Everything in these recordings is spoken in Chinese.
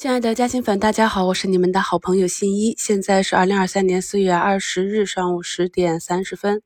亲爱的嘉兴粉，大家好，我是你们的好朋友新一。现在是二零二三年四月二十日上午十点三十分。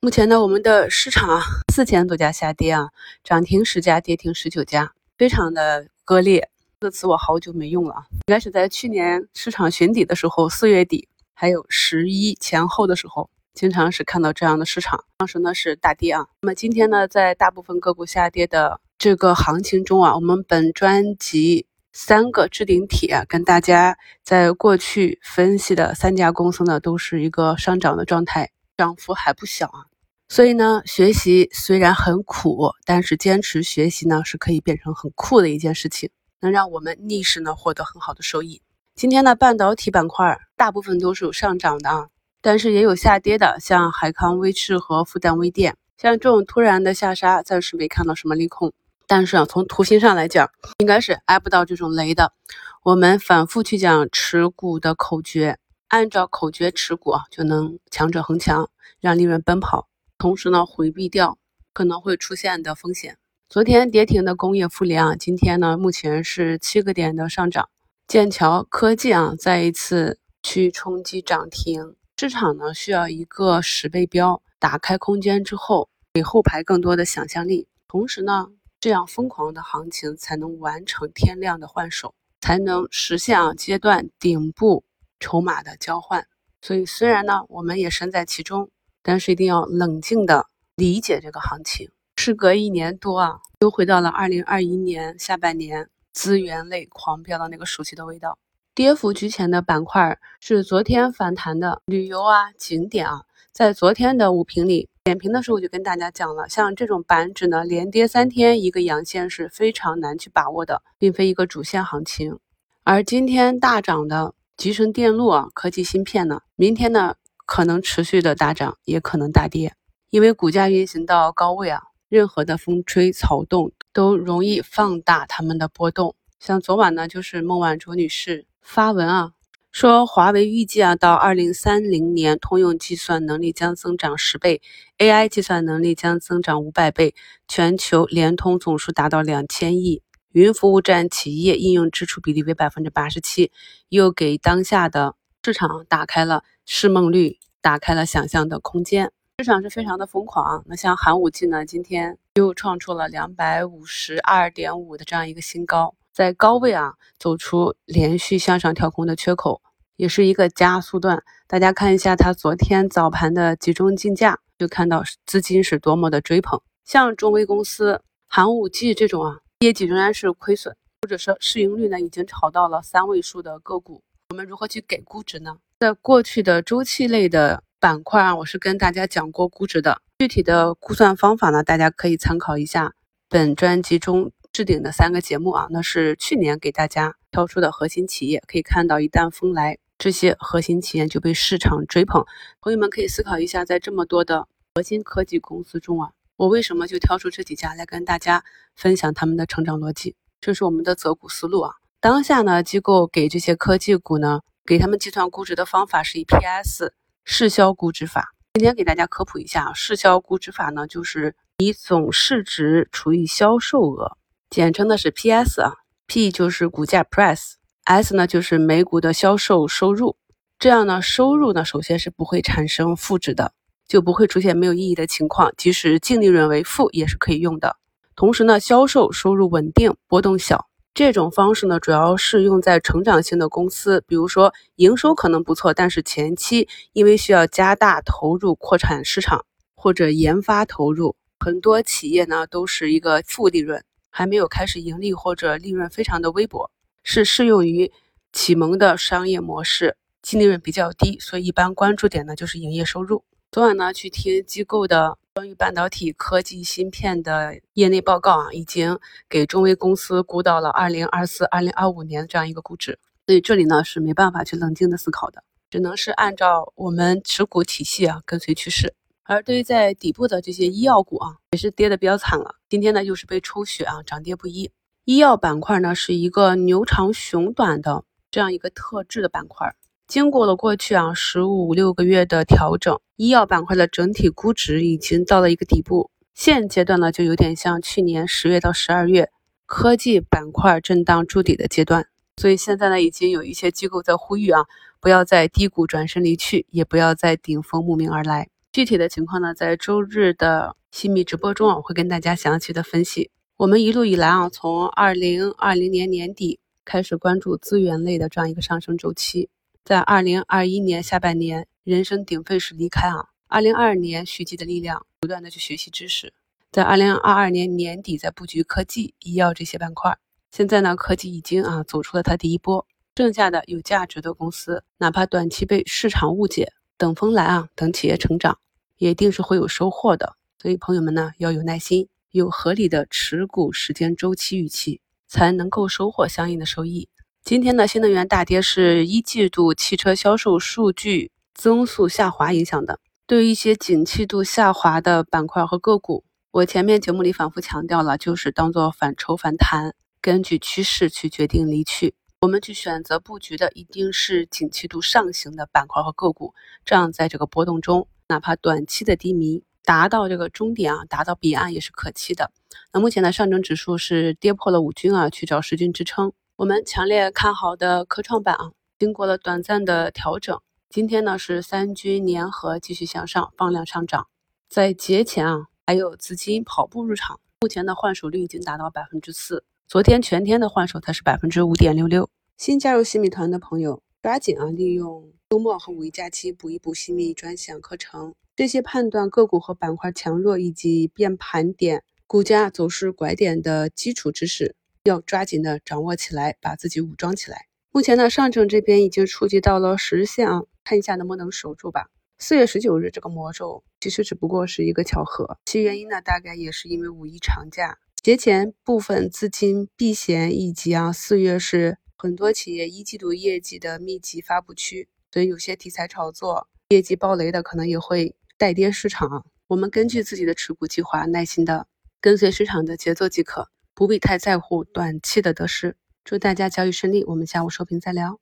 目前呢，我们的市场啊，四千多家下跌啊，涨停十家，跌停十九家，非常的割裂。这个词我好久没用了啊，应该是在去年市场寻底的时候，四月底还有十一前后的时候，经常是看到这样的市场。当时呢是大跌啊。那么今天呢，在大部分个股下跌的这个行情中啊，我们本专辑。三个置顶帖跟大家在过去分析的三家公司呢，都是一个上涨的状态，涨幅还不小啊。所以呢，学习虽然很苦，但是坚持学习呢，是可以变成很酷的一件事情，能让我们逆势呢获得很好的收益。今天的半导体板块大部分都是有上涨的啊，但是也有下跌的，像海康威视和复旦微电，像这种突然的下杀，暂时没看到什么利空。但是啊，从图形上来讲，应该是挨不到这种雷的。我们反复去讲持股的口诀，按照口诀持股啊，就能强者恒强，让利润奔跑。同时呢，回避掉可能会出现的风险。昨天跌停的工业富联啊，今天呢，目前是七个点的上涨。剑桥科技啊，再一次去冲击涨停。市场呢，需要一个十倍标打开空间之后，给后排更多的想象力。同时呢。这样疯狂的行情才能完成天量的换手，才能实现啊阶段顶部筹码的交换。所以虽然呢我们也身在其中，但是一定要冷静的理解这个行情。时隔一年多啊，又回到了二零二一年下半年资源类狂飙的那个熟悉的味道。跌幅居前的板块是昨天反弹的旅游啊景点啊，在昨天的午评里。点评的时候我就跟大家讲了，像这种板指呢，连跌三天一个阳线是非常难去把握的，并非一个主线行情。而今天大涨的集成电路啊，科技芯片呢，明天呢可能持续的大涨，也可能大跌，因为股价运行到高位啊，任何的风吹草动都容易放大它们的波动。像昨晚呢，就是孟晚舟女士发文啊。说华为预计啊，到二零三零年，通用计算能力将增长十倍，AI 计算能力将增长五百倍，全球联通总数达到两千亿，云服务占企业应用支出比例为百分之八十七，又给当下的市场打开了市梦率，打开了想象的空间。市场是非常的疯狂。那像寒武纪呢，今天又创出了两百五十二点五的这样一个新高。在高位啊，走出连续向上跳空的缺口，也是一个加速段。大家看一下它昨天早盘的集中竞价，就看到资金是多么的追捧。像中微公司、寒武纪这种啊，业绩仍然是亏损，或者说市盈率呢已经炒到了三位数的个股，我们如何去给估值呢？在过去的周期类的板块啊，我是跟大家讲过估值的，具体的估算方法呢，大家可以参考一下本专辑中。置顶的三个节目啊，那是去年给大家挑出的核心企业，可以看到一旦风来，这些核心企业就被市场追捧。朋友们可以思考一下，在这么多的核心科技公司中啊，我为什么就挑出这几家来跟大家分享他们的成长逻辑？这是我们的择股思路啊。当下呢，机构给这些科技股呢，给他们计算估值的方法是以 P/S 市销估值法。今天给大家科普一下啊，市销估值法呢，就是以总市值除以销售额。简称的是 P/S 啊，P 就是股价 Price，S 呢就是每股的销售收入。这样呢，收入呢首先是不会产生负值的，就不会出现没有意义的情况。即使净利润为负也是可以用的。同时呢，销售收入稳定，波动小。这种方式呢，主要是用在成长性的公司，比如说营收可能不错，但是前期因为需要加大投入扩产市场或者研发投入，很多企业呢都是一个负利润。还没有开始盈利或者利润非常的微薄，是适用于启蒙的商业模式，净利润比较低，所以一般关注点呢就是营业收入。昨晚呢去听机构的关于半导体科技芯片的业内报告啊，已经给中微公司估到了二零二四、二零二五年这样一个估值，所以这里呢是没办法去冷静的思考的，只能是按照我们持股体系啊跟随趋势。而对于在底部的这些医药股啊，也是跌的比较惨了。今天呢，又是被抽血啊，涨跌不一。医药板块呢，是一个牛长熊短的这样一个特质的板块。经过了过去啊十五六个月的调整，医药板块的整体估值已经到了一个底部。现阶段呢，就有点像去年十月到十二月科技板块震荡筑底的阶段。所以现在呢，已经有一些机构在呼吁啊，不要在低谷转身离去，也不要在顶峰慕名而来。具体的情况呢，在周日的新密直播中啊，我会跟大家详细的分析。我们一路以来啊，从二零二零年年底开始关注资源类的这样一个上升周期，在二零二一年下半年人声鼎沸时离开啊，二零二二年蓄积的力量，不断的去学习知识，在二零二二年年底在布局科技、医药这些板块。现在呢，科技已经啊走出了它第一波，剩下的有价值的公司，哪怕短期被市场误解，等风来啊，等企业成长，也一定是会有收获的。所以朋友们呢，要有耐心，有合理的持股时间周期预期，才能够收获相应的收益。今天的新能源大跌是一季度汽车销售数据增速下滑影响的。对于一些景气度下滑的板块和个股，我前面节目里反复强调了，就是当做反抽反弹。根据趋势去决定离去，我们去选择布局的一定是景气度上行的板块和个股，这样在这个波动中，哪怕短期的低迷达到这个终点啊，达到彼岸也是可期的。那目前呢，上证指数是跌破了五均啊，去找十均支撑。我们强烈看好的科创板啊，经过了短暂的调整，今天呢是三均粘合继续向上放量上涨，在节前啊，还有资金跑步入场，目前的换手率已经达到百分之四。昨天全天的换手它是百分之五点六六。新加入新米团的朋友，抓紧啊，利用周末和五一假期补一补新米专享课程。这些判断个股和板块强弱以及变盘点、股价走势拐点的基础知识，要抓紧的掌握起来，把自己武装起来。目前呢，上证这边已经触及到了十日线啊，看一下能不能守住吧。四月十九日这个魔咒其实只不过是一个巧合，其原因呢，大概也是因为五一长假。节前部分资金避险，以及啊四月是很多企业一季度业绩的密集发布区，有些题材炒作、业绩暴雷的可能也会带跌市场。我们根据自己的持股计划，耐心的跟随市场的节奏即可，不必太在乎短期的得失。祝大家交易顺利，我们下午收评再聊。